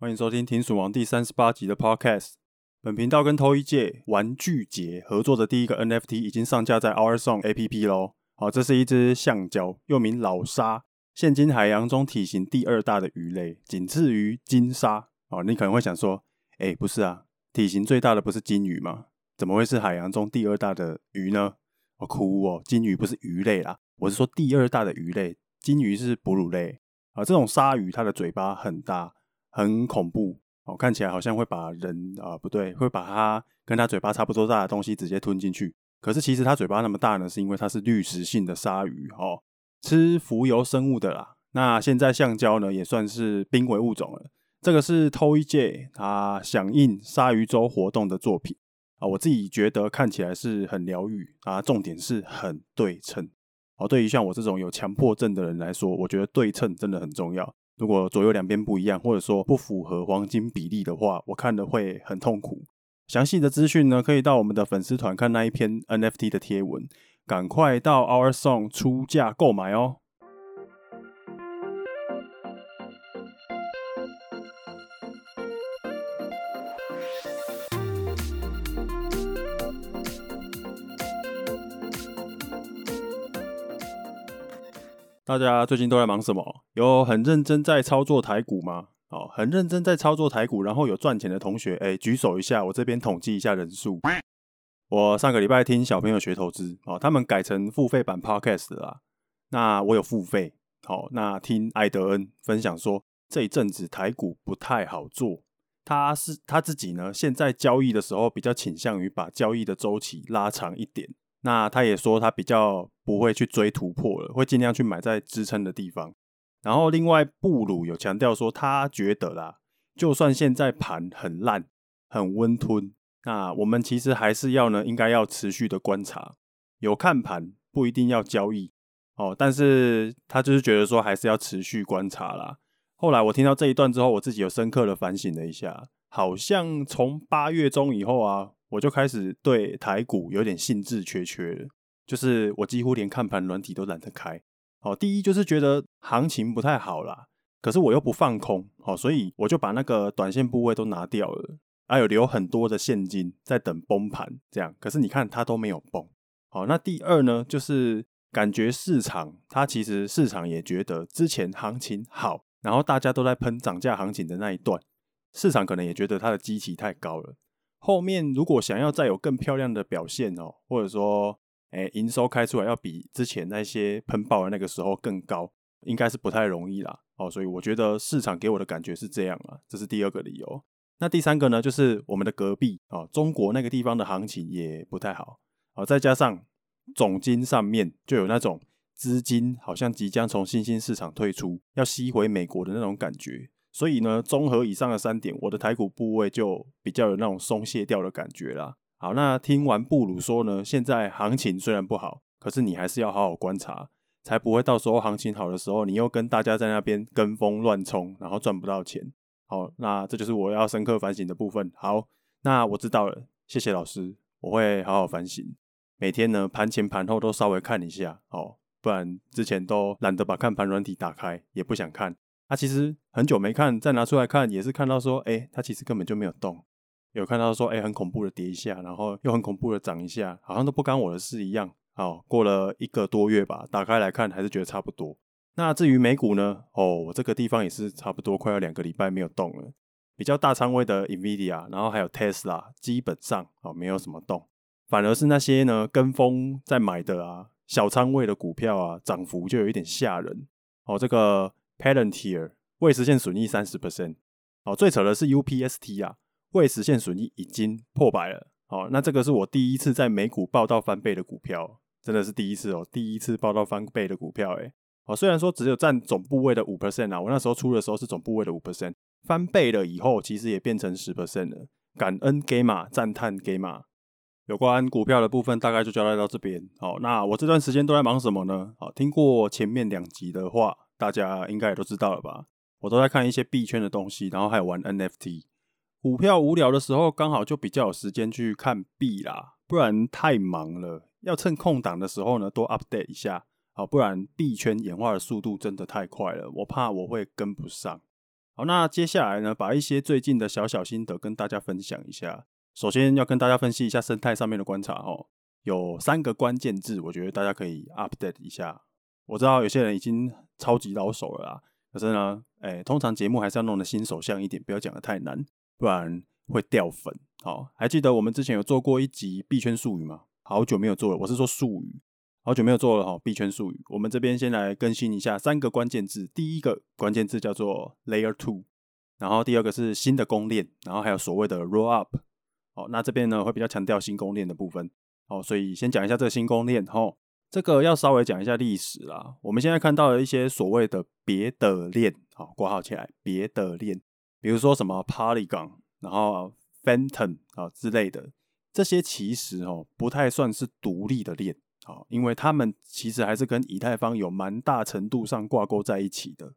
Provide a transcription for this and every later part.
欢迎收听《停鼠王》第三十八集的 Podcast。本频道跟偷一届玩具节合作的第一个 NFT 已经上架在 OurSong APP 喽。好，这是一只橡胶，又名老鲨，现今海洋中体型第二大的鱼类，仅次于鲸鲨。哦，你可能会想说，哎，不是啊，体型最大的不是鲸鱼吗？怎么会是海洋中第二大的鱼呢？我、哭哦，鲸鱼不是鱼类啦，我是说第二大的鱼类，鲸鱼是哺乳类。啊，这种鲨鱼它的嘴巴很大，很恐怖哦，看起来好像会把人啊，不对，会把它跟它嘴巴差不多大的东西直接吞进去。可是其实它嘴巴那么大呢，是因为它是滤食性的鲨鱼哦，吃浮游生物的啦。那现在橡胶呢也算是濒危物种了。这个是 Toyj 它响应鲨鱼周活动的作品啊，我自己觉得看起来是很疗愈啊，重点是很对称。哦，对于像我这种有强迫症的人来说，我觉得对称真的很重要。如果左右两边不一样，或者说不符合黄金比例的话，我看的会很痛苦。详细的资讯呢，可以到我们的粉丝团看那一篇 NFT 的贴文。赶快到 OurSong 出价购买哦！大家最近都在忙什么？有很认真在操作台股吗？哦，很认真在操作台股，然后有赚钱的同学，哎，举手一下，我这边统计一下人数。我上个礼拜听小朋友学投资，哦，他们改成付费版 Podcast 了啦。那我有付费，好，那听艾德恩分享说，这一阵子台股不太好做。他是他自己呢，现在交易的时候比较倾向于把交易的周期拉长一点。那他也说他比较不会去追突破了，会尽量去买在支撑的地方。然后另外布鲁有强调说，他觉得啦，就算现在盘很烂、很温吞，那我们其实还是要呢，应该要持续的观察。有看盘不一定要交易哦，但是他就是觉得说还是要持续观察啦。后来我听到这一段之后，我自己有深刻的反省了一下，好像从八月中以后啊。我就开始对台股有点兴致缺缺了，就是我几乎连看盘软体都懒得开。好，第一就是觉得行情不太好啦，可是我又不放空，好，所以我就把那个短线部位都拿掉了，还有留很多的现金在等崩盘，这样。可是你看它都没有崩。好，那第二呢，就是感觉市场它其实市场也觉得之前行情好，然后大家都在喷涨价行情的那一段，市场可能也觉得它的基期太高了。后面如果想要再有更漂亮的表现哦，或者说，诶，营收开出来要比之前那些喷爆的那个时候更高，应该是不太容易啦。哦，所以我觉得市场给我的感觉是这样啊，这是第二个理由。那第三个呢，就是我们的隔壁哦，中国那个地方的行情也不太好。哦，再加上总金上面就有那种资金好像即将从新兴市场退出，要吸回美国的那种感觉。所以呢，综合以上的三点，我的台股部位就比较有那种松懈掉的感觉啦。好，那听完布鲁说呢，现在行情虽然不好，可是你还是要好好观察，才不会到时候行情好的时候，你又跟大家在那边跟风乱冲，然后赚不到钱。好，那这就是我要深刻反省的部分。好，那我知道了，谢谢老师，我会好好反省。每天呢，盘前盘后都稍微看一下，哦，不然之前都懒得把看盘软体打开，也不想看。他、其实很久没看，再拿出来看也是看到说，哎、欸，他其实根本就没有动。有看到说，哎、很恐怖的跌一下，然后又很恐怖的涨一下，好像都不干我的事一样。好，过了一个多月吧，打开来看还是觉得差不多。那至于美股呢？哦，我这个地方也是差不多快要两个礼拜没有动了。比较大仓位的 Nvidia，然后还有 Tesla，基本上哦没有什么动，反而是那些呢跟风在买的啊，小仓位的股票啊，涨幅就有一点吓人。哦，这个。Palantir 未实现损益三十。percent，好，最扯的是 UPST 啊，未实现损益已经破百了，好，那这个是我第一次在美股报到翻倍的股票，真的是第一次哦，第一次报到翻倍的股票，诶，好，虽然说只有占总部位的五 percent 啊，我那时候出的时候是总部位的五 percent，翻倍了以后，其实也变成十 percent 了，感恩 Gamma，赞叹 Gamma，有关股票的部分大概就交代到这边，好，那我这段时间都在忙什么呢？好，听过前面两集的话。大家应该也都知道了吧？我都在看一些币圈的东西，然后还有玩 NFT。股票无聊的时候，刚好就比较有时间去看币啦，不然太忙了。要趁空档的时候呢，多 update 一下，好，不然币圈演化的速度真的太快了，我怕我会跟不上。好，那接下来呢，把一些最近的小小心得跟大家分享一下。首先要跟大家分析一下生态上面的观察哦，有三个关键字，我觉得大家可以 update 一下。我知道有些人已经超级老手了啦，可是呢，哎，通常节目还是要弄得新手像一点，不要讲得太难，不然会掉粉。好，还记得我们之前有做过一集币圈术语吗？好久没有做了，我是说术语，好久没有做了哈。币圈术语，我们这边先来更新一下三个关键字。第一个关键字叫做 Layer Two，然后第二个是新的公链，然后还有所谓的 Roll Up。好，那这边呢会比较强调新公链的部分。好，所以先讲一下这个新公链。哈，这个要稍微讲一下历史啦。我们现在看到了一些所谓的别的链，好，挂号起来，别的链，比如说什么 Polygon，然后。Phantom 啊之类的，这些其实哦不太算是独立的链啊，因为他们其实还是跟以太坊有蛮大程度上挂钩在一起的。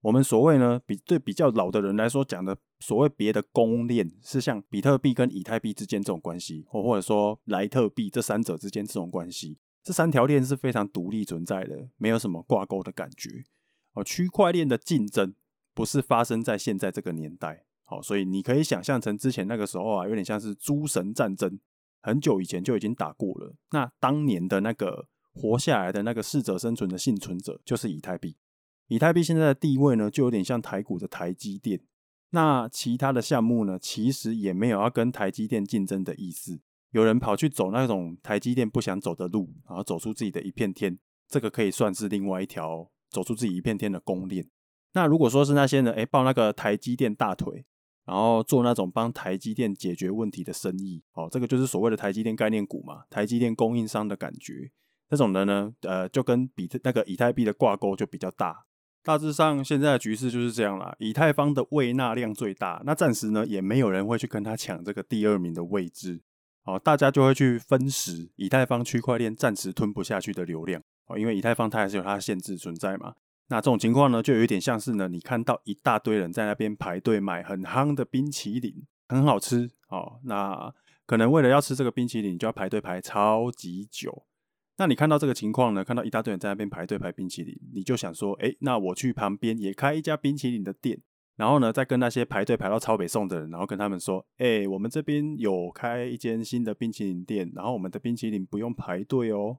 我们所谓呢，比对比较老的人来说讲的所谓别的公链，是像比特币跟以太币之间这种关系，或或者说莱特币这三者之间这种关系，这三条链是非常独立存在的，没有什么挂钩的感觉。哦，区块链的竞争不是发生在现在这个年代。好，所以你可以想象成之前那个时候啊，有点像是诸神战争，很久以前就已经打过了。那当年的那个活下来的那个适者生存的幸存者，就是以太币。以太币现在的地位呢，就有点像台股的台积电。那其他的项目呢，其实也没有要跟台积电竞争的意思。有人跑去走那种台积电不想走的路，然后走出自己的一片天，这个可以算是另外一条走出自己一片天的公链。那如果说是那些人，哎，抱那个台积电大腿。然后做那种帮台积电解决问题的生意，哦，这个就是所谓的台积电概念股嘛，台积电供应商的感觉。那种的呢，呃，就跟比特那个以太币的挂钩就比较大。大致上现在的局势就是这样啦，以太坊的位纳量最大，那暂时呢也没有人会去跟他抢这个第二名的位置。哦，大家就会去分食以太坊区块链暂时吞不下去的流量。哦，因为以太坊它还是有它的限制存在嘛。那这种情况呢，就有一点像是呢，你看到一大堆人在那边排队买很夯的冰淇淋，很好吃哦。那可能为了要吃这个冰淇淋，你就要排队排超级久。那你看到这个情况呢，看到一大堆人在那边排队排冰淇淋，你就想说，哎，那我去旁边也开一家冰淇淋的店，然后呢，再跟那些排队排到超北宋的人，然后跟他们说，哎，我们这边有开一间新的冰淇淋店，然后我们的冰淇淋不用排队哦。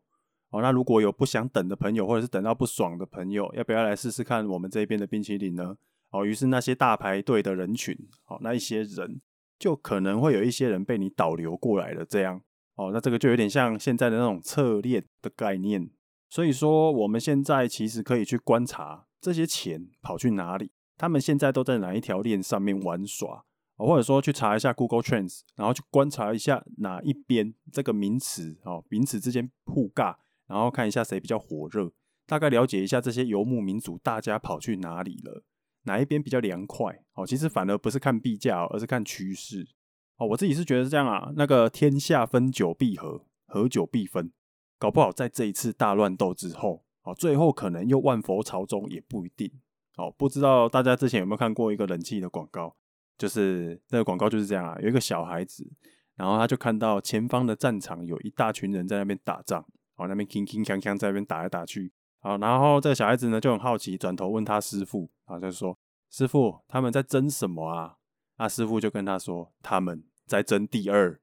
哦，那如果有不想等的朋友，或者是等到不爽的朋友，要不要来试试看我们这边的冰淇淋呢？哦，于是那些大排队的人群，哦，那一些人就可能会有一些人被你导流过来了，这样，哦，那这个就有点像现在的那种策略的概念。所以说，我们现在其实可以去观察这些钱跑去哪里，他们现在都在哪一条链上面玩耍，或者说去查一下 Google Trends，然后去观察一下哪一边这个名词，哦，名词之间互尬。然后看一下谁比较火热，大概了解一下这些游牧民族大家跑去哪里了，哪一边比较凉快哦。其实反而不是看币价，而是看趋势哦。我自己是觉得是这样啊，那个天下分久必合，合久必分，搞不好在这一次大乱斗之后哦，最后可能又万佛朝宗也不一定哦。不知道大家之前有没有看过一个冷气的广告？就是这个广告就是这样啊，有一个小孩子，然后他就看到前方的战场有一大群人在那边打仗。哦，那边铿铿锵锵在那边打来打去，好，然后这个小孩子呢就很好奇，转头问他师傅，啊，就说：“师傅，他们在争什么啊？”那师傅就跟他说：“他们在争第二。”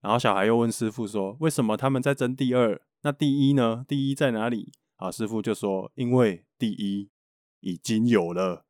然后小孩又问师傅说：“为什么他们在争第二？那第一呢？第一在哪里？”啊，师傅就说：“因为第一已经有了。”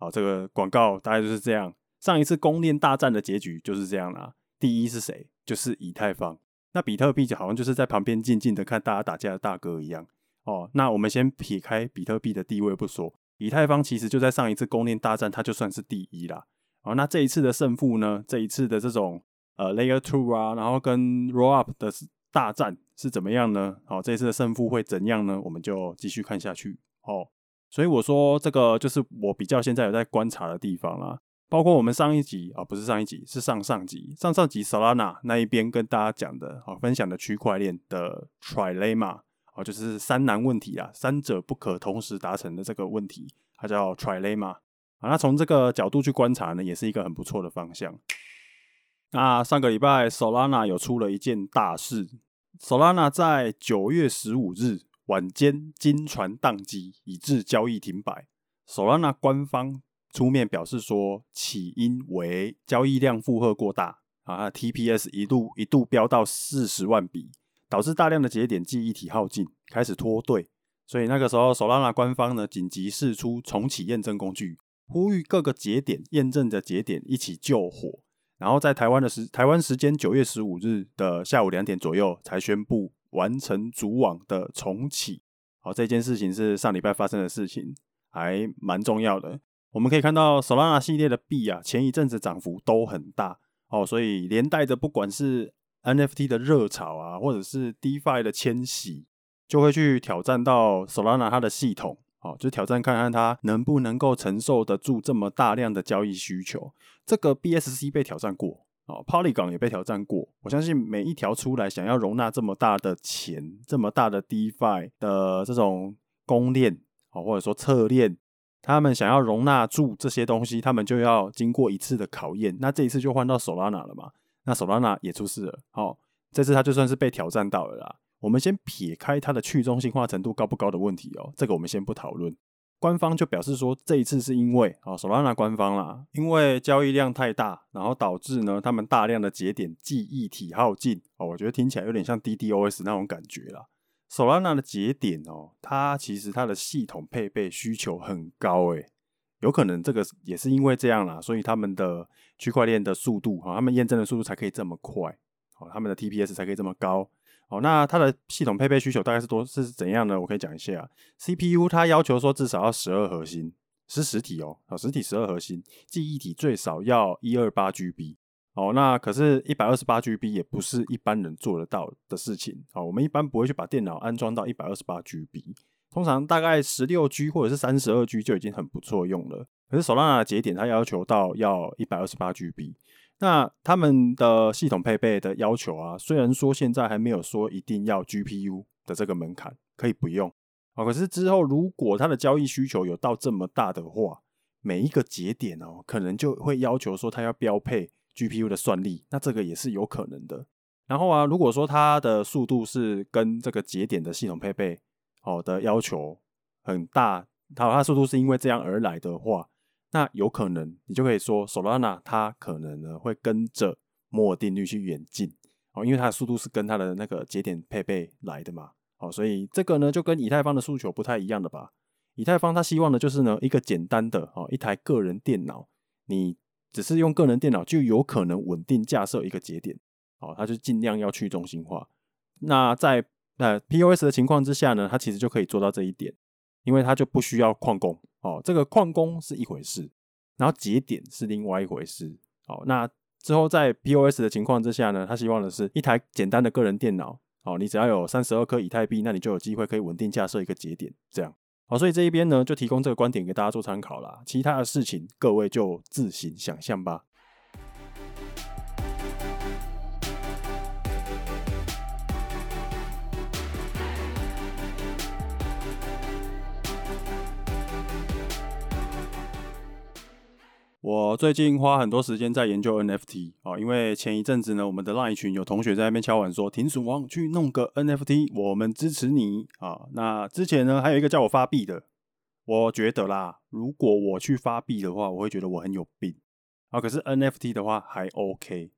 好，这个广告大概就是这样。上一次公链大战的结局就是这样啦。第一是谁？就是以太坊。那比特币就好像就是在旁边静静的看大家打架的大哥一样哦。那我们先撇开比特币的地位不说，以太坊其实就在上一次公链大战，它就算是第一啦。哦，那这一次的胜负呢？这一次的这种呃 Layer Two 啊，然后跟 Roll Up 的大战是怎么样呢？好，这一次的胜负会怎样呢？我们就继续看下去。哦，所以我说这个就是我比较现在有在观察的地方啦。包括我们上一集啊，不是上一集，是上上集，上上集 Solana 那一边跟大家讲的，啊，分享的区块链的 Trilemma，啊，就是三难问题啊，三者不可同时达成的这个问题，它叫 Trilemma，啊，那从这个角度去观察呢，也是一个很不错的方向。那上个礼拜 Solana 有出了一件大事，Solana 在九月十五日晚间金传宕机，以致交易停摆，Solana 官方。出面表示说，起因为交易量负荷过大啊，TPS 一度一度飙到四十万笔，导致大量的节点记忆体耗尽，开始脱队。所以那个时候，Solana 官方呢紧急释出重启验证工具，呼吁各个节点验证的节点一起救火。然后在台湾的时台湾时间九月十五日的下午两点左右，才宣布完成主网的重启。好，这件事情是上礼拜发生的事情，还蛮重要的。我们可以看到 Solana 系列的币啊，前一阵子涨幅都很大哦，所以连带的不管是 NFT 的热潮啊，或者是 DeFi 的迁徙。就会去挑战到 Solana 它的系统，哦，就挑战看看它能不能够承受得住这么大量的交易需求。这个 BSC 被挑战过，哦，Polygon 也被挑战过。我相信每一条出来想要容纳这么大的钱、这么大的 DeFi 的这种公链，哦，或者说侧链，他们想要容纳住这些东西，他们就要经过一次的考验。那这一次就换到 Solana 了嘛？那 Solana 也出事了，哦，这次它就算是被挑战到了啦。我们先撇开它的去中心化程度高不高的问题哦，这个我们先不讨论。官方就表示说，这一次是因为啊，Solana 官方啦，因为交易量太大，然后导致呢，他们大量的节点记忆体耗尽哦，我觉得听起来有点像 DDoS 那种感觉啦。Solana 的节点哦，它其实它的系统配备需求很高诶，有可能这个也是因为这样啦，所以他们的区块链的速度哈，他们验证的速度才可以这么快，哦，他们的 TPS 才可以这么高。哦，那它的系统配备需求大概是多是怎样呢？我可以讲一下，CPU 它要求说至少要十二核心，是实体哦，好，实体十二核心，记忆体最少要一二八 GB。哦，那可是，一百二十八 GB 也不是一般人做得到的事情。好，我们一般不会去把电脑安装到一百二十八 GB，通常大概十六 G 或者是三十二 G 就已经很不错用了。可是 Solana 的节点它要求到要一百二十八 GB。那他们的系统配备的要求啊，虽然说现在还没有说一定要 GPU 的这个门槛，可以不用啊。可是之后如果它的交易需求有到这么大的话，每一个节点哦，可能就会要求说它要标配 GPU 的算力，那这个也是有可能的。然后啊，如果说它的速度是跟这个节点的系统配备好的要求很大，它它速度是因为这样而来的话。那有可能，你就可以说，Solana 它可能呢会跟着摩尔定律去演进哦，因为它的速度是跟它的那个节点配备来的嘛，哦，所以这个呢就跟以太坊的诉求不太一样的吧。以太坊它希望的就是呢一个简单的哦一台个人电脑，你只是用个人电脑就有可能稳定架设一个节点，哦，它就尽量要去中心化。那在呃 POS 的情况之下呢，它其实就可以做到这一点，因为它就不需要矿工。哦，这个矿工是一回事，然后节点是另外一回事。哦，那之后在 POS 的情况之下呢，他希望的是一台简单的个人电脑。哦，你只要有三十二颗以太币，那你就有机会可以稳定架设一个节点。这样，好，所以这一边呢，就提供这个观点给大家做参考啦。其他的事情，各位就自行想象吧。我最近花很多时间在研究 NFT 啊，因为前一阵子呢，我们的 LINE 群有同学在那边敲碗说，停损王去弄个 NFT，我们支持你啊。那之前呢，还有一个叫我发币的，我觉得啦，如果我去发币的话，我会觉得我很有病啊。可是 NFT 的话还 OK，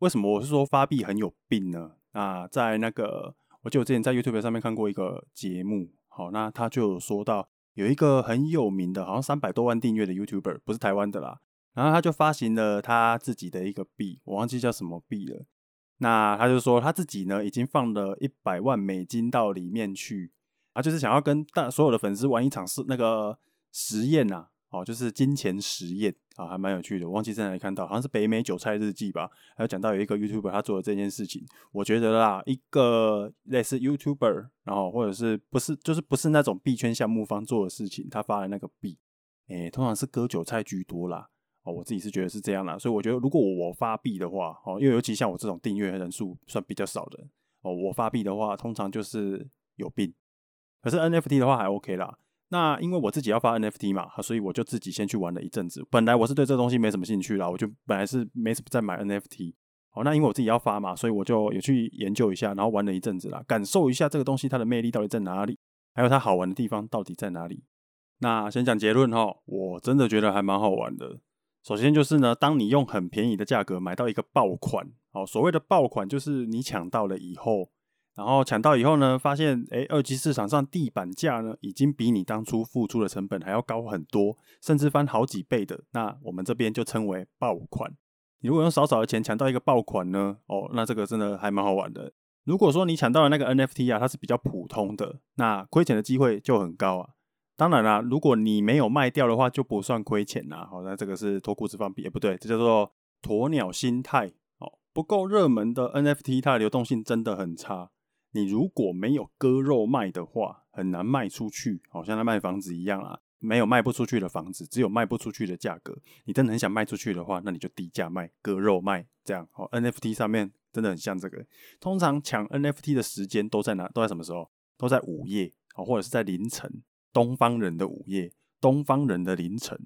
为什么我是说发币很有病呢？啊，在那个，我记得我之前在 YouTube 上面看过一个节目，好，那他就有说到。有一个很有名的，好像三百多万订阅的 YouTuber，不是台湾的啦。然后他就发行了他自己的一个币，我忘记叫什么币了。那他就说他自己呢，已经放了一百万美金到里面去，他，就是想要跟大所有的粉丝玩一场是那个实验呐。哦，就是金钱实验啊，还蛮有趣的。我忘记在哪里看到，好像是北美韭菜日记吧。还有讲到有一个 YouTuber 他做的这件事情，我觉得啦，一个类似 YouTuber，然后或者是不是就是不是那种币圈项目方做的事情，他发的那个币，诶，通常是割韭菜居多啦。哦，我自己是觉得是这样啦。所以我觉得如果我发币的话，哦，因为尤其像我这种订阅人数算比较少的，哦，我发币的话，通常就是有病。可是 NFT 的话还 OK 啦。那因为我自己要发 NFT 嘛，所以我就自己先去玩了一阵子。本来我是对这东西没什么兴趣啦，我就本来是没什么在买 NFT。好，那因为我自己要发嘛，所以我就有去研究一下，然后玩了一阵子啦，感受一下这个东西它的魅力到底在哪里，还有它好玩的地方到底在哪里。那先讲结论哈，我真的觉得还蛮好玩的。首先就是呢，当你用很便宜的价格买到一个爆款，哦，所谓的爆款就是你抢到了以后，然后抢到以后呢，发现诶，二级市场上地板价呢，已经比你当初付出的成本还要高很多，甚至翻好几倍的，那我们这边就称为爆款。你如果用少少的钱抢到一个爆款呢，哦，那这个真的还蛮好玩的。如果说你抢到的那个 NFT 啊，它是比较普通的，那亏钱的机会就很高啊。当然啦，如果你没有卖掉的话，就不算亏钱啦。好，那这个是脱裤子放屁，也不对，这叫做鸵鸟心态。哦，不够热门的 NFT，它的流动性真的很差。你如果没有割肉卖的话，很难卖出去。好像在卖房子一样啊，没有卖不出去的房子，只有卖不出去的价格。你真的很想卖出去的话，那你就低价卖，割肉卖，这样。好，NFT 上面真的很像这个。通常抢 NFT 的时间都在哪？都在什么时候？都在午夜，好，或者是在凌晨。东方人的午夜，东方人的凌晨，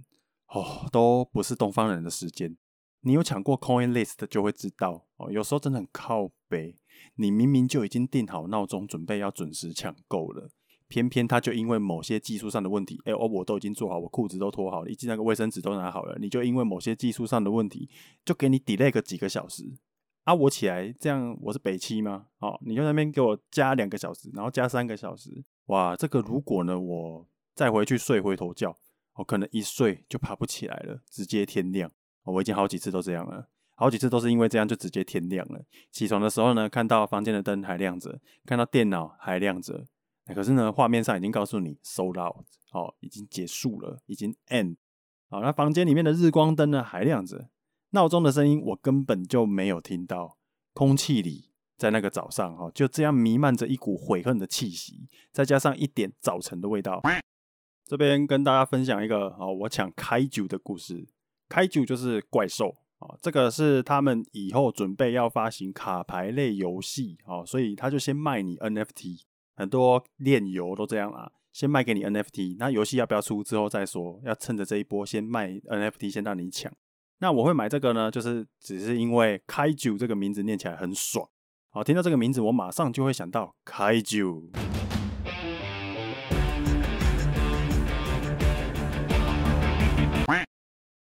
哦，都不是东方人的时间。你有抢过 CoinList 就会知道，哦，有时候真的很靠北。你明明就已经定好闹钟，准备要准时抢购了，偏偏他就因为某些技术上的问题，哎，哦，我都已经做好，我裤子都脱好了，以及那个卫生纸都拿好了，你就因为某些技术上的问题，就给你 delay 个几个小时。啊，我起来这样，我是北七吗？哦，你就那边给我加两个小时，然后加三个小时。哇，这个如果呢，我再回去睡回头觉，我、可能一睡就爬不起来了，直接天亮。哦、我已经好几次都这样了，好几次都是因为这样就直接天亮了。起床的时候呢，看到房间的灯还亮着，看到电脑还亮着，可是呢，画面上已经告诉你 sold out，哦，已经结束了，已经 end。好、那房间里面的日光灯呢还亮着，闹钟的声音我根本就没有听到，空气里。在那个早上，哈，就这样弥漫着一股悔恨的气息，再加上一点早晨的味道。这边跟大家分享一个哦，我抢开酒的故事。开酒就是怪兽哦，这个是他们以后准备要发行卡牌类游戏哦，所以他就先卖你 NFT。很多链游都这样啊，先卖给你 NFT，那游戏要不要出之后再说，要趁着这一波先卖 NFT，先让你抢。那我会买这个呢，就是只是因为开酒这个名字念起来很爽。好，听到这个名字，我马上就会想到 Kaiju，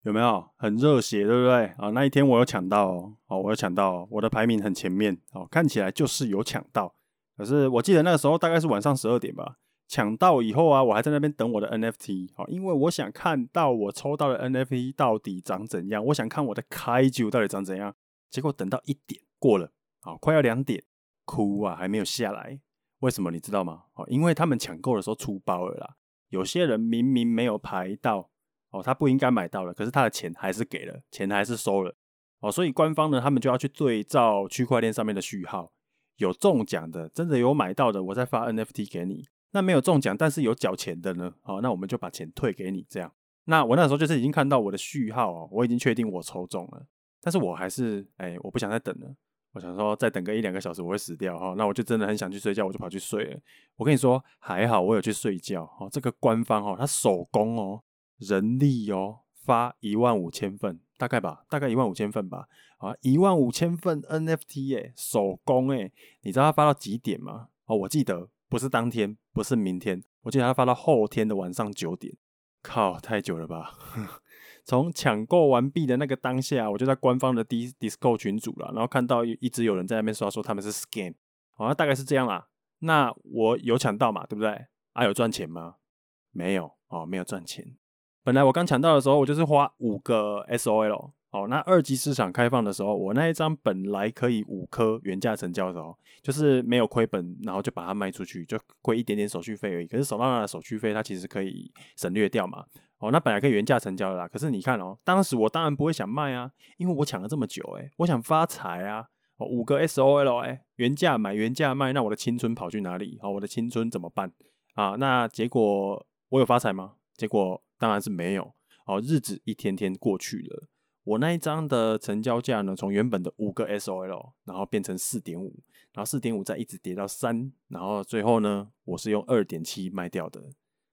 有没有很热血，对不对？啊，那一天我有抢到哦，我有抢到，我的排名很前面，哦，看起来就是有抢到。可是我记得那个时候大概是晚上十二点吧，抢到以后啊，我还在那边等我的 NFT，好，因为我想看到我抽到的 NFT 到底长怎样，我想看我的 Kaiju 到底长怎样。结果等到一点过了。好，快要两点，哭啊，还没有下来。为什么你知道吗？哦，因为他们抢购的时候出包了啦。有些人明明没有排到，哦，他不应该买到了，可是他的钱还是给了，钱还是收了。哦，所以官方呢，他们就要去对照区块链上面的序号，有中奖的，真的有买到的，我再发 NFT 给你。那没有中奖，但是有缴钱的呢？好，那我们就把钱退给你。这样，那我那时候就是已经看到我的序号哦，我已经确定我抽中了，但是我还是，哎，我不想再等了。我想说，再等个一两个小时，我会死掉哈。那我就真的很想去睡觉，我就跑去睡了。我跟你说，还好我有去睡觉哦。这个官方哦，他手工哦，人力哦，发一万五千份，大概吧，大概一万五千份吧。啊，一万五千份 NFT 耶，手工诶。你知道他发到几点吗？哦，我记得不是当天，不是明天，我记得他发到后天的晚上九点。靠，太久了吧？从抢购完毕的那个当下，我就在官方的 DISCO 群组了，然后看到一直有人在那边刷说他们是 scam，好像大概是这样啦。那我有抢到嘛，对不对？啊，有赚钱吗？没有哦，没有赚钱。本来我刚抢到的时候，我就是花五个 SOL。哦，那二级市场开放的时候，我那一张本来可以五颗原价成交的时候，就是没有亏本，然后就把它卖出去，就亏一点点手续费而已。可是手上拿的手续费，它其实可以省略掉嘛。哦，那本来可以原价成交的啦。可是你看哦，当时我当然不会想卖啊，因为我抢了这么久，诶，我想发财啊。哦，五个 SOL，哎，原价买原价卖，那我的青春跑去哪里？哦，我的青春怎么办？啊，那结果我有发财吗？结果当然是没有。哦，日子一天天过去了。我那一张的成交价呢，从原本的五个 SOL，然后变成四点五，然后四点五再一直跌到三，然后最后呢，我是用二点七卖掉的。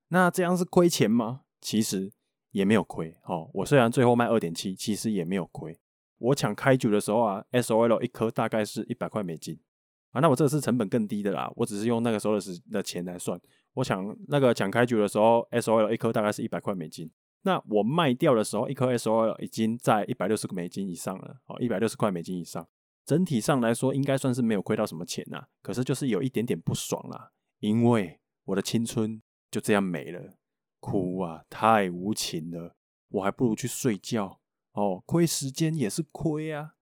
那这样是亏钱吗？其实也没有亏。哦，我虽然最后卖二点七，其实也没有亏。我抢开局的时候啊，SOL 一颗大概是一百块美金。啊，那我这个是成本更低的啦，我只是用那个时候的时的钱来算。我想那个抢开局的时候，SOL 一颗大概是一百块美金。那我卖掉的时候，一颗 SOL 已经在一百六十个美金以上了，哦，一百六十块美金以上。整体上来说，应该算是没有亏到什么钱呐。可是就是有一点点不爽啦，因为我的青春就这样没了，哭啊，太无情了。我还不如去睡觉哦，亏时间也是亏啊。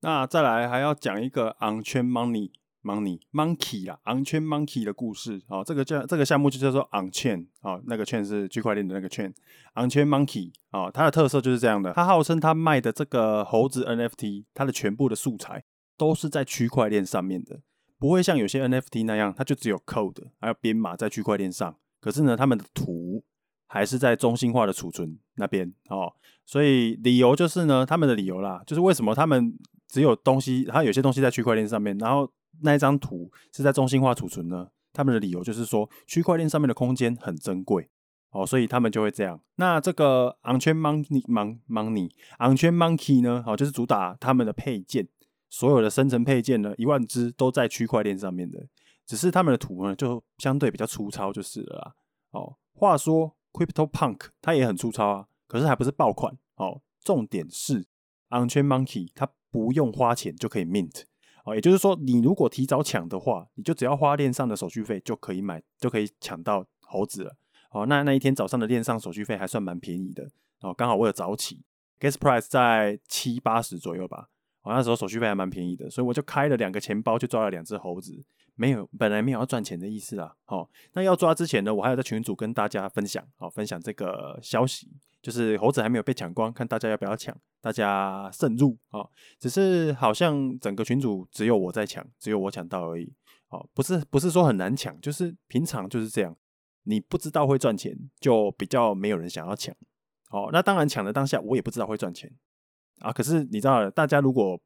那再来还要讲一个 On-chain Money。Money Monkey 啦，On-chain Monkey 的故事。哦，这个叫这个项目就叫做 On-chain 哦，那个圈是区块链的那个 chain，On-chain Monkey 哦，它的特色就是这样的，它号称它卖的这个猴子 NFT，它的全部的素材都是在区块链上面的，不会像有些 NFT 那样，它就只有 code 还有编码在区块链上，可是呢，他们的图还是在中心化的储存那边。哦，所以理由就是呢，他们的理由啦，就是为什么他们只有东西，它有些东西在区块链上面，然后。那一张图是在中心化储存呢？他们的理由就是说，区块链上面的空间很珍贵，哦，所以他们就会这样。那这个 On-chain Money Money On-chain Monkey 呢？哦，就是主打他们的配件，所有的生成配件呢，一万只都在区块链上面的。只是他们的图呢，就相对比较粗糙，就是了啦。哦，话说 Crypto Punk 它也很粗糙啊，可是还不是爆款。哦，重点是 On-chain Monkey 它不用花钱就可以 mint。哦也就是说，你如果提早抢的话，你就只要花链上的手续费就可以买，就可以抢到猴子了。哦，那那一天早上的链上手续费还算蛮便宜的。哦，刚好我有早起，gas price 在七八十左右吧。哦，那时候手续费还蛮便宜的，所以我就开了两个钱包，就抓了两只猴子。没有，本来没有要赚钱的意思啦。哦，那要抓之前呢，我还有在群组跟大家分享，哦，分享这个消息。就是猴子还没有被抢光，看大家要不要抢，大家慎入啊、哦！只是好像整个群组只有我在抢，只有我抢到而已。哦，不是不是说很难抢，就是平常就是这样。你不知道会赚钱，就比较没有人想要抢。哦，那当然抢的当下，我也不知道会赚钱啊。可是你知道，大家如果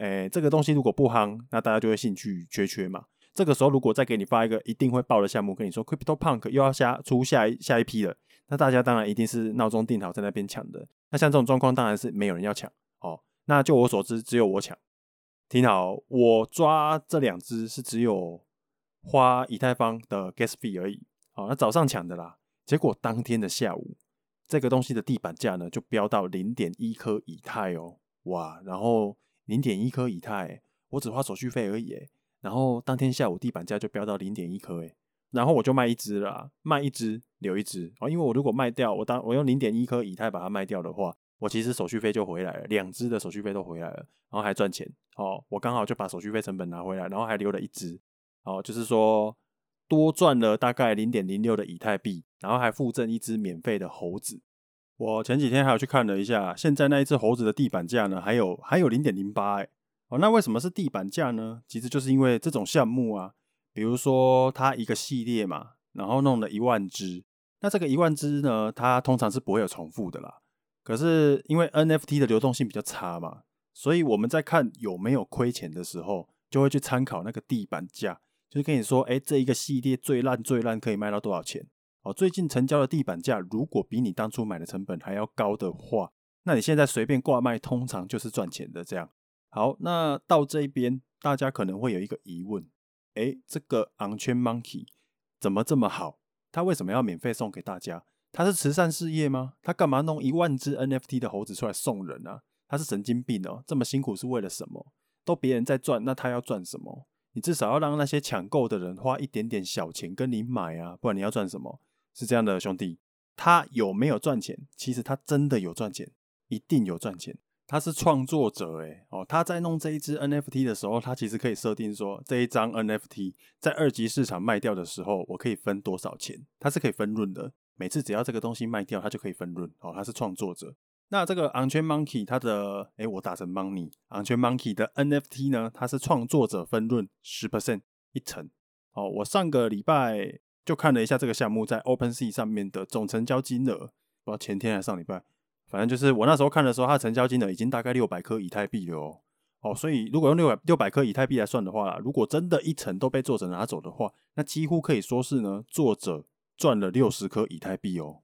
诶、这个东西如果不夯，那大家就会兴趣缺缺嘛。这个时候如果再给你发一个一定会爆的项目，跟你说 Crypto Punk 又要下出下一下一批了。那大家当然一定是闹钟定好在那边抢的。那像这种状况，当然是没有人要抢哦。那就我所知，只有我抢。听好，我抓这两只是只有花以太坊的 gas fee 而已。好，那早上抢的啦。结果当天的下午，这个东西的地板价呢就飙到零点一颗以太哦，哇！然后零点一颗以太，我只花手续费而已。然后当天下午地板价就飙到零点一颗诶。然后我就卖一只了，卖一只留一只哦，因为我如果卖掉，我当我用零点一颗以太把它卖掉的话，我其实手续费就回来了，两只的手续费都回来了，然后还赚钱哦。我刚好就把手续费成本拿回来，然后还留了一只哦，就是说多赚了大概零点零六的以太币，然后还附赠一只免费的猴子。我前几天还有去看了一下，现在那一只猴子的地板价呢，还有还有零点零八哎哦，那为什么是地板价呢？其实就是因为这种项目啊。比如说，它一个系列嘛，然后弄了一万只，那这个一万只呢，它通常是不会有重复的啦。可是因为 NFT 的流动性比较差嘛，所以我们在看有没有亏钱的时候，就会去参考那个地板价，就是跟你说，哎，这一个系列最烂最烂可以卖到多少钱？哦，最近成交的地板价如果比你当初买的成本还要高的话，那你现在随便挂卖，通常就是赚钱的这样。好，那到这边大家可能会有一个疑问。诶，这个 On-chain Monkey 怎么这么好？他为什么要免费送给大家？他是慈善事业吗？他干嘛弄一万只 NFT 的猴子出来送人啊？他是神经病哦！这么辛苦是为了什么？都别人在赚，那他要赚什么？你至少要让那些抢购的人花一点点小钱跟你买啊，不然你要赚什么？是这样的，兄弟，他有没有赚钱？其实他真的有赚钱，一定有赚钱。他是创作者诶，哦，他在弄这一支 NFT 的时候，他其实可以设定说，这一张 NFT 在二级市场卖掉的时候，我可以分多少钱？他是可以分润的。每次只要这个东西卖掉，他就可以分润。哦，他是创作者。那这个 On-chain Monkey 他的，诶，我打成 Money，On-chain Monkey 的 NFT 呢，他是创作者分润十 percent 一成。哦，我上个礼拜就看了一下这个项目在 OpenSea 上面的总成交金额，不知道前天还是上礼拜。反正就是我那时候看的时候，它的成交金额已经大概六百颗以太币了哦。哦，所以如果用六百六百颗以太币来算的话，如果真的一层都被作者拿走的话，那几乎可以说是呢，作者赚了六十颗以太币哦。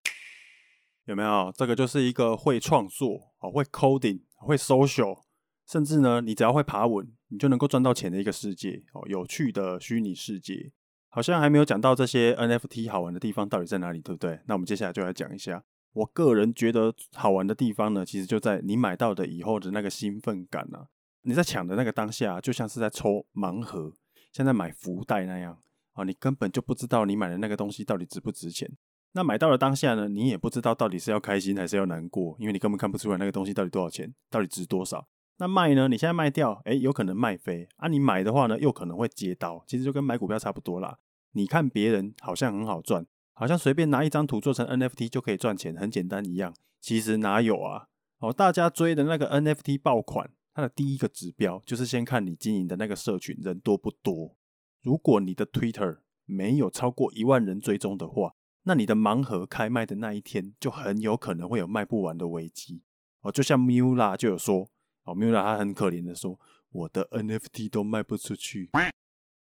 有没有？这个就是一个会创作、哦会 coding、会 social，甚至呢，你只要会爬文，你就能够赚到钱的一个世界哦，有趣的虚拟世界。好像还没有讲到这些 NFT 好玩的地方到底在哪里，对不对？那我们接下来就来讲一下，我个人觉得好玩的地方呢，其实就在你买到的以后的那个兴奋感啊，你在抢的那个当下，就像是在抽盲盒，像在买福袋那样啊，你根本就不知道你买的那个东西到底值不值钱。那买到了当下呢，你也不知道到底是要开心还是要难过，因为你根本看不出来那个东西到底多少钱，到底值多少。那卖呢？你现在卖掉，诶，有可能卖飞啊。你买的话呢，又可能会接刀。其实就跟买股票差不多啦。你看别人好像很好赚，好像随便拿一张图做成 NFT 就可以赚钱，很简单一样。其实哪有啊？哦，大家追的那个 NFT 爆款，它的第一个指标就是先看你经营的那个社群人多不多。如果你的 Twitter 没有超过一万人追踪的话，那你的盲盒开卖的那一天就很有可能会有卖不完的危机。哦，就像 Mula 就有说。哦，Mula 他很可怜的说：“我的 NFT 都卖不出去。”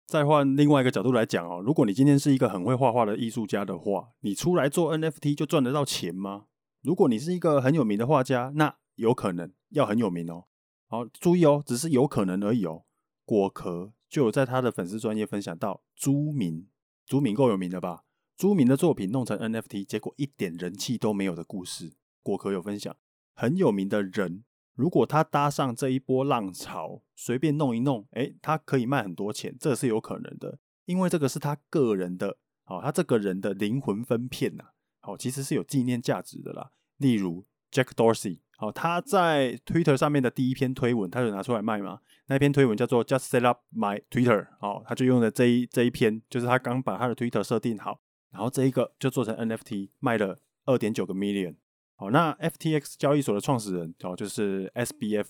再换另外一个角度来讲哦，如果你今天是一个很会画画的艺术家的话，你出来做 NFT 就赚得到钱吗？如果你是一个很有名的画家，那有可能要很有名哦。好，注意哦，只是有可能而已哦。果壳就有在他的粉丝专业分享到，朱明，朱明够有名了吧？朱明的作品弄成 NFT，结果一点人气都没有的故事，果壳有分享，很有名的人。如果他搭上这一波浪潮，随便弄一弄，诶，他可以卖很多钱，这是有可能的，因为这个是他个人的，哦，他这个人的灵魂分片呐，哦，其实是有纪念价值的啦。例如 Jack Dorsey，哦，他在 Twitter 上面的第一篇推文，他就拿出来卖嘛，那篇推文叫做 Just Set Up My Twitter，哦，他就用了这一这一篇，就是他刚把他的 Twitter 设定好，然后这一个就做成 NFT，卖了二点九个 million。好，那 FTX 交易所的创始人哦，就是 SBF，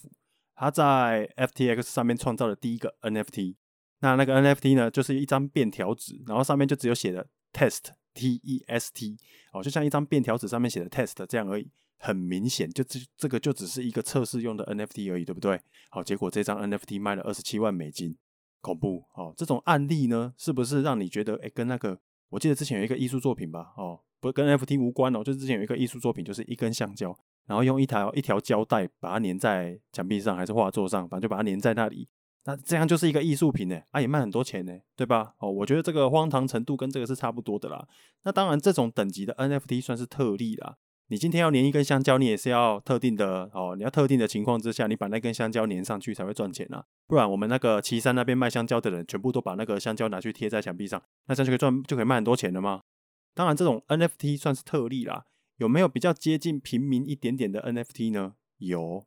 他在 FTX 上面创造了第一个 NFT。那那个 NFT 呢，就是一张便条纸，然后上面就只有写的 test T E S T，哦，就像一张便条纸上面写的 test 这样而已。很明显，就这这个就只是一个测试用的 NFT 而已，对不对？好，结果这张 NFT 卖了二十七万美金，恐怖哦！这种案例呢，是不是让你觉得，哎，跟那个我记得之前有一个艺术作品吧，哦。不跟 NFT 无关哦，就是之前有一个艺术作品，就是一根橡胶，然后用一条一条胶带把它粘在墙壁上还是画作上，反正就把它粘在那里。那这样就是一个艺术品呢，啊也卖很多钱呢，对吧？哦，我觉得这个荒唐程度跟这个是差不多的啦。那当然，这种等级的 NFT 算是特例啦。你今天要粘一根香蕉，你也是要特定的哦，你要特定的情况之下，你把那根香蕉粘上去才会赚钱啊。不然我们那个岐山那边卖香蕉的人，全部都把那个香蕉拿去贴在墙壁上，那这样就可以赚，就可以卖很多钱了吗？当然，这种 NFT 算是特例啦。有没有比较接近平民一点点的 NFT 呢？有。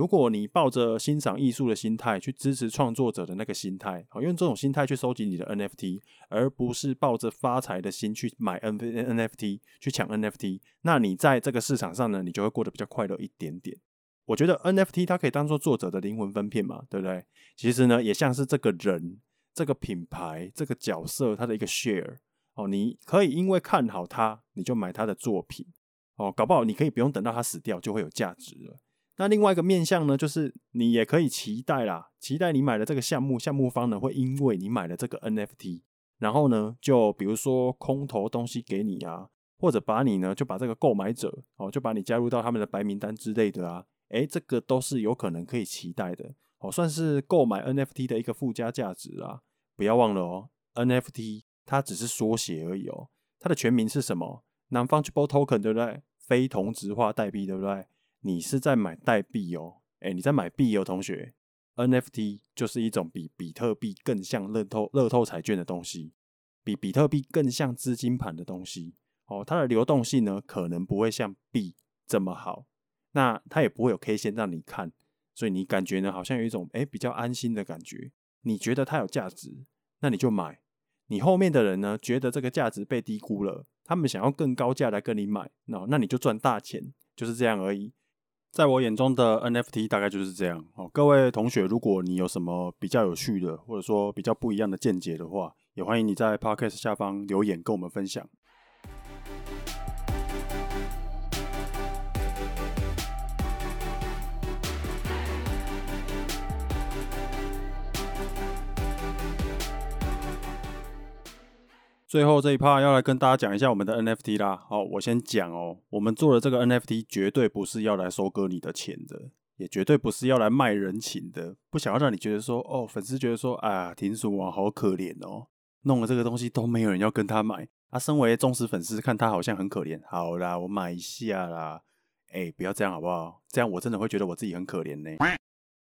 如果你抱着欣赏艺术的心态去支持创作者的那个心态，好，用这种心态去收集你的 NFT，而不是抱着发财的心去买 N NFT 去抢 NFT，那你在这个市场上呢，你就会过得比较快乐一点点。我觉得 NFT 它可以当做作者的灵魂分片嘛，对不对？其实呢，也像是这个人、这个品牌、这个角色它的一个 share。哦，你可以因为看好他，你就买他的作品。哦，搞不好你可以不用等到他死掉，就会有价值了。那另外一个面向呢，就是你也可以期待啦，期待你买的这个项目，项目方呢会因为你买了这个 NFT，然后呢，就比如说空投东西给你啊，或者把你呢就把这个购买者哦，就把你加入到他们的白名单之类的啊，诶，这个都是有可能可以期待的。哦，算是购买 NFT 的一个附加价值啊。不要忘了哦，NFT。它只是缩写而已哦，它的全名是什么？Non-fungible token，对不对？非同质化代币，对不对？你是在买代币哦，诶，你在买币哦，同学。NFT 就是一种比比特币更像乐透乐透彩券的东西，比比特币更像资金盘的东西哦。它的流动性呢，可能不会像币这么好，那它也不会有 K 线让你看，所以你感觉呢，好像有一种诶比较安心的感觉。你觉得它有价值，那你就买。你后面的人呢，觉得这个价值被低估了，他们想要更高价来跟你买，那那你就赚大钱，就是这样而已。在我眼中的 NFT 大概就是这样哦。各位同学，如果你有什么比较有趣的，或者说比较不一样的见解的话，也欢迎你在 Podcast 下方留言跟我们分享。最后这一趴要来跟大家讲一下我们的 NFT 啦。好，我先讲哦，我们做的这个 NFT 绝对不是要来收割你的钱的，也绝对不是要来卖人情的，不想要让你觉得说，哦，粉丝觉得说，啊，停损王好可怜哦，弄了这个东西都没有人要跟他买。啊，身为忠实粉丝，看他好像很可怜，好啦，我买一下啦。哎、不要这样好不好？这样我真的会觉得我自己很可怜呢。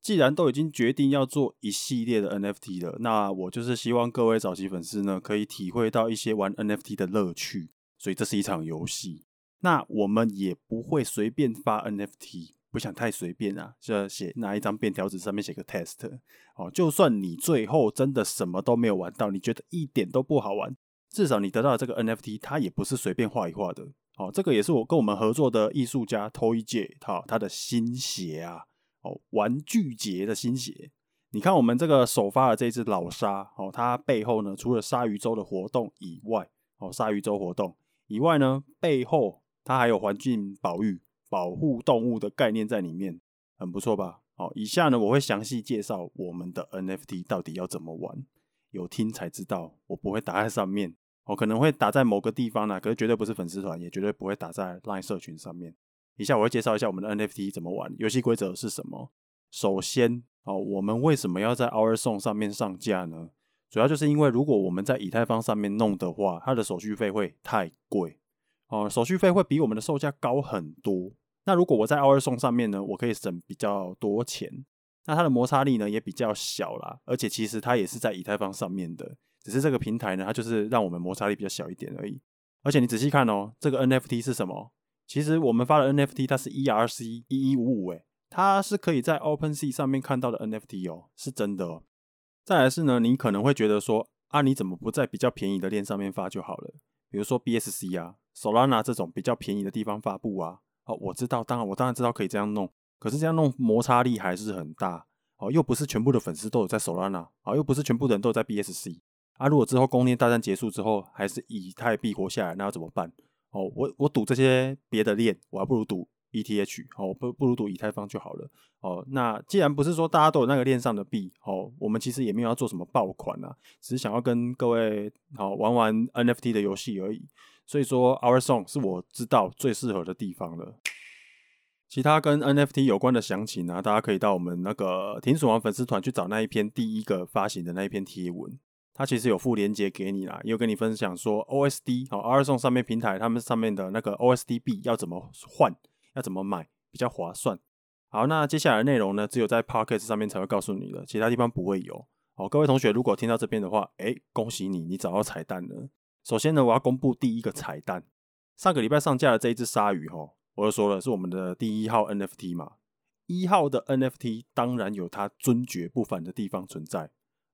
既然都已经决定要做一系列的 NFT 了，那我就是希望各位早期粉丝呢，可以体会到一些玩 NFT 的乐趣。所以这是一场游戏，那我们也不会随便发 NFT。不想太随便啊，就要写拿一张便条纸上面写个 test 哦。就算你最后真的什么都没有玩到，你觉得一点都不好玩，至少你得到的这个 NFT 它也不是随便画一画的。哦，这个也是我跟我们合作的艺术家 Toyj 他他的心血啊。哦，玩具节的心血。你看我们这个首发的这只老鲨哦，它背后呢除了鲨鱼周的活动以外，哦，鲨鱼周活动以外呢，背后它还有环境保育。保护动物的概念在里面，很不错吧？好，以下呢我会详细介绍我们的 NFT 到底要怎么玩，有听才知道，我不会打在上面，我可能会打在某个地方呢，可是绝对不是粉丝团，也绝对不会打在 LINE 社群上面。以下我会介绍一下我们的 NFT 怎么玩，游戏规则是什么。首先，哦，我们为什么要在 OurSong 上面上架呢？主要就是因为如果我们在以太坊上面弄的话，它的手续费会太贵，哦，手续费会比我们的售价高很多。那如果我在 OurSong 上面呢，我可以省比较多钱，那它的摩擦力呢也比较小啦，而且其实它也是在以太坊上面的，只是这个平台呢，它就是让我们摩擦力比较小一点而已。而且你仔细看哦，这个 NFT 是什么？其实我们发的 NFT 它是 ERC 一一五五，诶，它是可以在 OpenSea 上面看到的 NFT 哦，是真的哦。再来是呢，你可能会觉得说，啊，你怎么不在比较便宜的链上面发就好了？比如说 BSC 啊、Solana 这种比较便宜的地方发布啊。哦，我知道，当然我当然知道可以这样弄，可是这样弄摩擦力还是很大哦，又不是全部的粉丝都有在 Solana 啊，又不是全部的人都有在 BSC 啊。如果之后公链大战结束之后，还是以太币活下来，那要怎么办？哦，我我赌这些别的链，我还不如赌 ETH 哦，不不如赌以太坊就好了哦。那既然不是说大家都有那个链上的币哦，我们其实也没有要做什么爆款啊，只是想要跟各位好玩玩 NFT 的游戏而已。所以说，OurSong 是我知道最适合的地方了。其他跟 NFT 有关的详情呢，大家可以到我们那个停损王粉丝团去找那一篇第一个发行的那一篇贴文，它其实有附链接给你啦，也有跟你分享说 OSD 好，Arson 上面平台他们上面的那个 OSD 币要怎么换，要怎么买比较划算。好，那接下来的内容呢，只有在 Podcast 上面才会告诉你的，其他地方不会有。好，各位同学如果听到这边的话，哎，恭喜你，你找到彩蛋了。首先呢，我要公布第一个彩蛋。上个礼拜上架的这一只鲨鱼，吼，我就说了是我们的第一号 NFT 嘛。一号的 NFT 当然有它尊爵不凡的地方存在。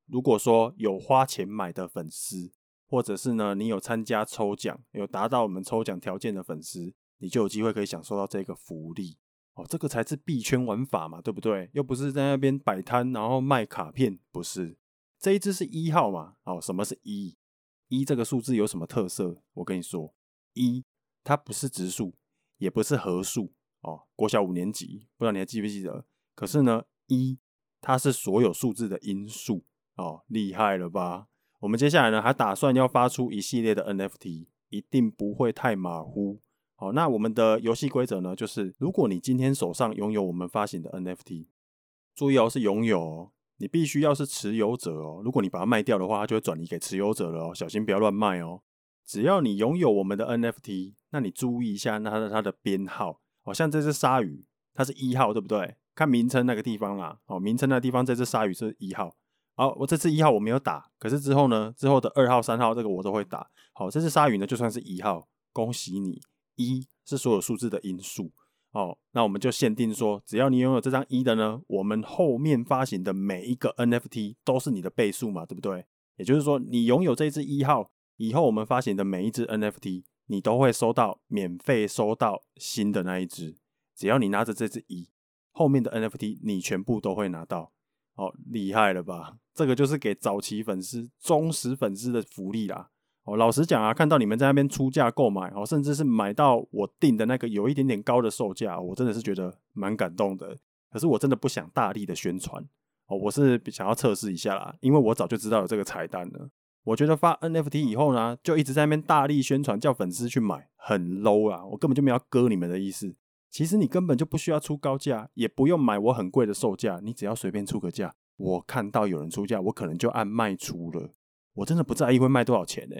如果说有花钱买的粉丝，或者是呢你有参加抽奖，有达到我们抽奖条件的粉丝，你就有机会可以享受到这个福利。哦，这个才是币圈玩法嘛，对不对？又不是在那边摆摊然后卖卡片，不是。这一只是一号嘛？哦，什么是一？一这个数字有什么特色？我跟你说，一它不是质数，也不是合数哦。国小五年级，不知道你还记不记得？可是呢，一它是所有数字的因数哦，厉害了吧？我们接下来呢，还打算要发出一系列的 NFT，一定不会太马虎。好，那我们的游戏规则呢，就是如果你今天手上拥有我们发行的 NFT，注意哦，是拥有哦。你必须要是持有者哦，如果你把它卖掉的话，它就会转移给持有者了哦，小心不要乱卖哦。只要你拥有我们的 NFT，那你注意一下那它的它的编号，哦，像这只鲨鱼，它是一号，对不对？看名称那个地方啦，哦，名称那个地方这只鲨鱼是一号。好，我这次一号我没有打，可是之后呢，之后的二号、三号这个我都会打。好，这只鲨鱼呢就算是一号，恭喜你，一是所有数字的因数。哦，那我们就限定说，只要你拥有这张一的呢，我们后面发行的每一个 NFT 都是你的倍数嘛，对不对？也就是说，你拥有这只一号，以后我们发行的每一只 NFT，你都会收到免费收到新的那一只。只要你拿着这只一，后面的 NFT 你全部都会拿到。哦，厉害了吧？这个就是给早期粉丝、忠实粉丝的福利啦。哦，老实讲啊，看到你们在那边出价购买，哦，甚至是买到我定的那个有一点点高的售价，我真的是觉得蛮感动的。可是我真的不想大力的宣传，哦，我是想要测试一下啦，因为我早就知道有这个彩蛋了。我觉得发 NFT 以后呢，就一直在那边大力宣传，叫粉丝去买，很 low 啊，我根本就没有割你们的意思。其实你根本就不需要出高价，也不用买我很贵的售价，你只要随便出个价，我看到有人出价，我可能就按卖出了。我真的不在意会卖多少钱呢、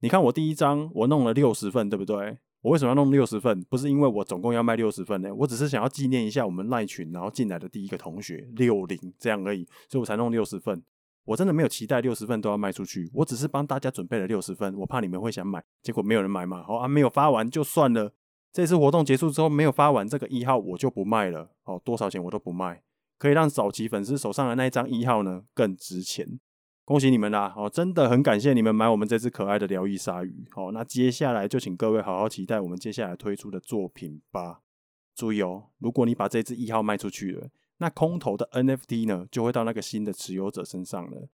你看我第一张我弄了六十份，对不对？我为什么要弄六十份？不是因为我总共要卖六十份呢、我只是想要纪念一下我们赖群然后进来的第一个同学六零这样而已，所以我才弄六十份。我真的没有期待六十份都要卖出去，我只是帮大家准备了六十份，我怕你们会想买，结果没有人买嘛。好啊，没有发完就算了。这次活动结束之后没有发完这个一号，我就不卖了。哦，多少钱我都不卖，可以让早期粉丝手上的那一张一号呢更值钱。恭喜你们啦！哦，真的很感谢你们买我们这只可爱的疗愈鲨鱼。好，那接下来就请各位好好期待我们接下来推出的作品吧。注意哦，如果你把这只一号卖出去了，那空投的 NFT 呢就会到那个新的持有者身上了。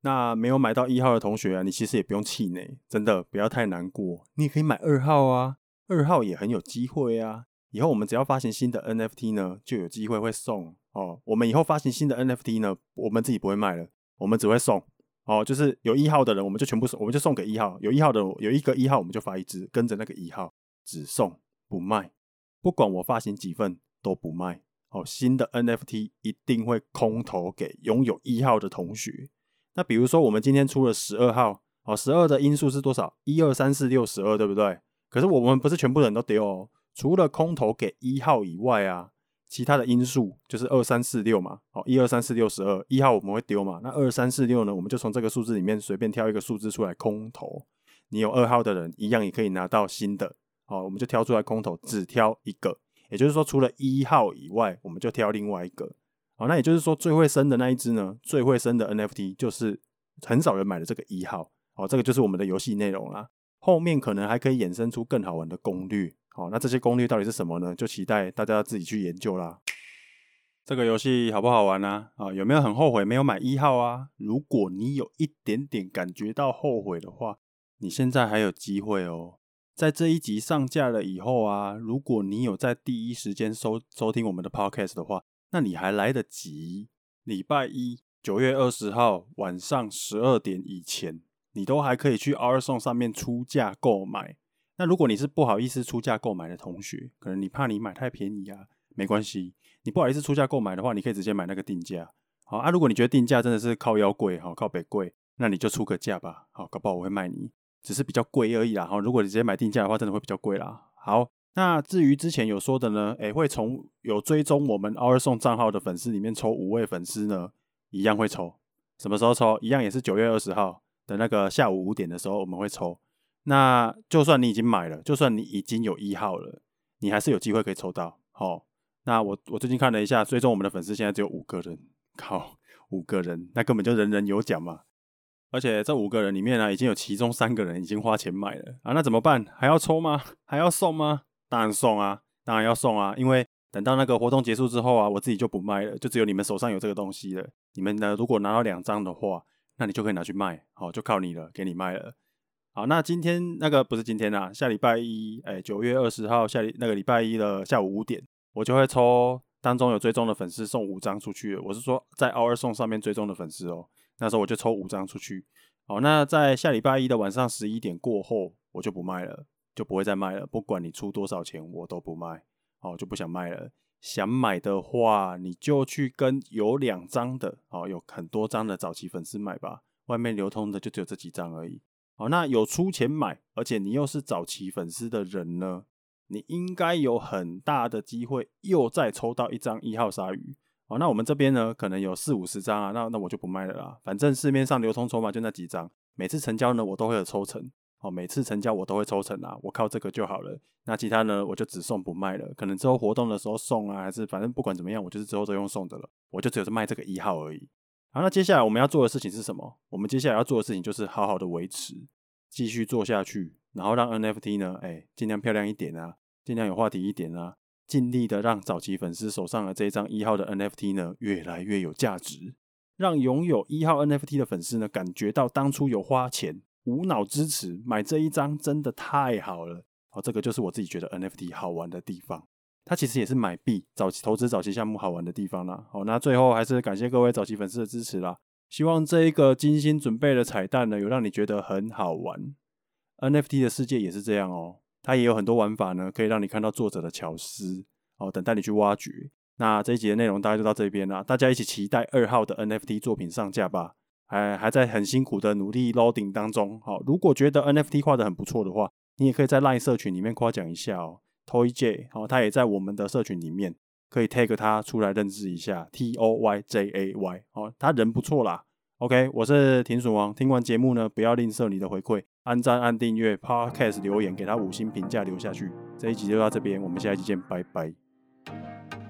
那没有买到一号的同学啊，你其实也不用气馁，真的不要太难过。你也可以买二号啊，二号也很有机会啊。以后我们只要发行新的 NFT 呢，就有机会会送哦。我们以后发行新的 NFT 呢，我们自己不会卖了。我们只会送哦，就是有一号的人，我们就全部送，我们就送给一号。有一号的，有一个一号，我们就发一支，跟着那个一号，只送不卖，不管我发行几份都不卖。哦，新的 NFT 一定会空投给拥有一号的同学。那比如说，我们今天出了十二号，哦，十二的因数是多少？一二三四六十二，对不对？可是我们不是全部人都丢哦，除了空投给一号以外啊。其他的因素就是二三四六嘛，好，一二三四六十二，一号我们会丢嘛，那二三四六呢，我们就从这个数字里面随便挑一个数字出来空投。你有二号的人一样也可以拿到新的，好，我们就挑出来空投，只挑一个，也就是说除了一号以外，我们就挑另外一个，好，那也就是说最会生的那一只呢，最会生的 NFT 就是很少人买的这个一号，好，这个就是我们的游戏内容啦，后面可能还可以衍生出更好玩的攻略。好，那这些攻略到底是什么呢？就期待大家自己去研究啦。这个游戏好不好玩呢？啊，有没有很后悔没有买一号啊？如果你有一点点感觉到后悔的话，你现在还有机会哦。在这一集上架了以后啊，如果你有在第一时间收收听我们的 podcast 的话，那你还来得及。礼拜一九月二十号晚上十二点以前，你都还可以去 OurSong 上面出价购买。那如果你是不好意思出价购买的同学，可能你怕你买太便宜啊，没关系，你不好意思出价购买的话，你可以直接买那个定价。好啊，如果你觉得定价真的是靠腰贵，好靠北贵，那你就出个价吧。好，搞不好我会卖你，只是比较贵而已啦。好，如果你直接买定价的话，真的会比较贵啦。好，那至于之前有说的呢，诶，会从有追踪我们 OurSong 账号的粉丝里面抽五位粉丝呢，一样会抽。什么时候抽？一样也是九月二十号的那个下午五点的时候，我们会抽。那就算你已经买了，就算你已经有一号了，你还是有机会可以抽到。好、那我我最近看了一下，最终我们的粉丝现在只有五个人，靠，五个人，那根本就人人有奖嘛。而且这五个人里面呢、已经有其中三个人已经花钱买了啊，那怎么办？还要抽吗？还要送吗？当然送啊，当然要送啊，因为等到那个活动结束之后啊，我自己就不卖了，就只有你们手上有这个东西了。你们呢，如果拿到两张的话，那你就可以拿去卖，好，就靠你了，给你卖了。好，那今天那个不是今天啦，下礼拜一，哎，九月二十号下礼那个礼拜一的下午五点，我就会抽当中有追踪的粉丝送五张出去。我是说在 OurSong 上面追踪的粉丝哦，那时候我就抽五张出去。好，那在下礼拜一的晚上十一点过后，我就不卖了，就不会再卖了。不管你出多少钱，我都不卖。好，就不想卖了。想买的话，你就去跟有两张的，好，有很多张的早期粉丝买吧。外面流通的就只有这几张而已。好，那有出钱买，而且你又是早期粉丝的人呢，你应该有很大的机会又再抽到一张一号鲨鱼。好，那我们这边呢，可能有四五十张啊，那那我就不卖了啦。反正市面上流通筹码就那几张，每次成交呢，我都会有抽成。哦，每次成交我都会抽成啊，我靠这个就好了。那其他呢，我就只送不卖了。可能之后活动的时候送啊，还是反正不管怎么样，我就是之后都用送的了。我就只有是卖这个一号而已。好，那接下来我们要做的事情是什么？我们接下来要做的事情就是好好的维持，继续做下去，然后让 NFT 呢，哎，尽量漂亮一点啊，尽量有话题一点啊，尽力的让早期粉丝手上的这一张一号的 NFT 呢，越来越有价值，让拥有一号 NFT 的粉丝呢，感觉到当初有花钱无脑支持买这一张真的太好了。哦，这个就是我自己觉得 NFT 好玩的地方。它其实也是买币早期投资早期项目好玩的地方啦。好，那最后还是感谢各位早期粉丝的支持啦。希望这一个精心准备的彩蛋呢，有让你觉得很好玩。NFT 的世界也是这样哦，它也有很多玩法呢，可以让你看到作者的巧思哦，等待你去挖掘。那这一集的内容大概就到这边啦，大家一起期待二号的 NFT 作品上架吧。还还在很辛苦的努力 loading 当中。好，如果觉得 NFT 画得很不错的话，你也可以在 LINE 社群里面夸奖一下哦。ToyJ，好，他也在我们的社群里面，可以 tag 他出来认识一下。T O Y J A Y，哦，他人不错啦。OK，我是田鼠王。听完节目呢，不要吝啬你的回馈，按赞、按订阅、Podcast 留言，给他五星评价留下去。这一集就到这边，我们下一集见，拜拜。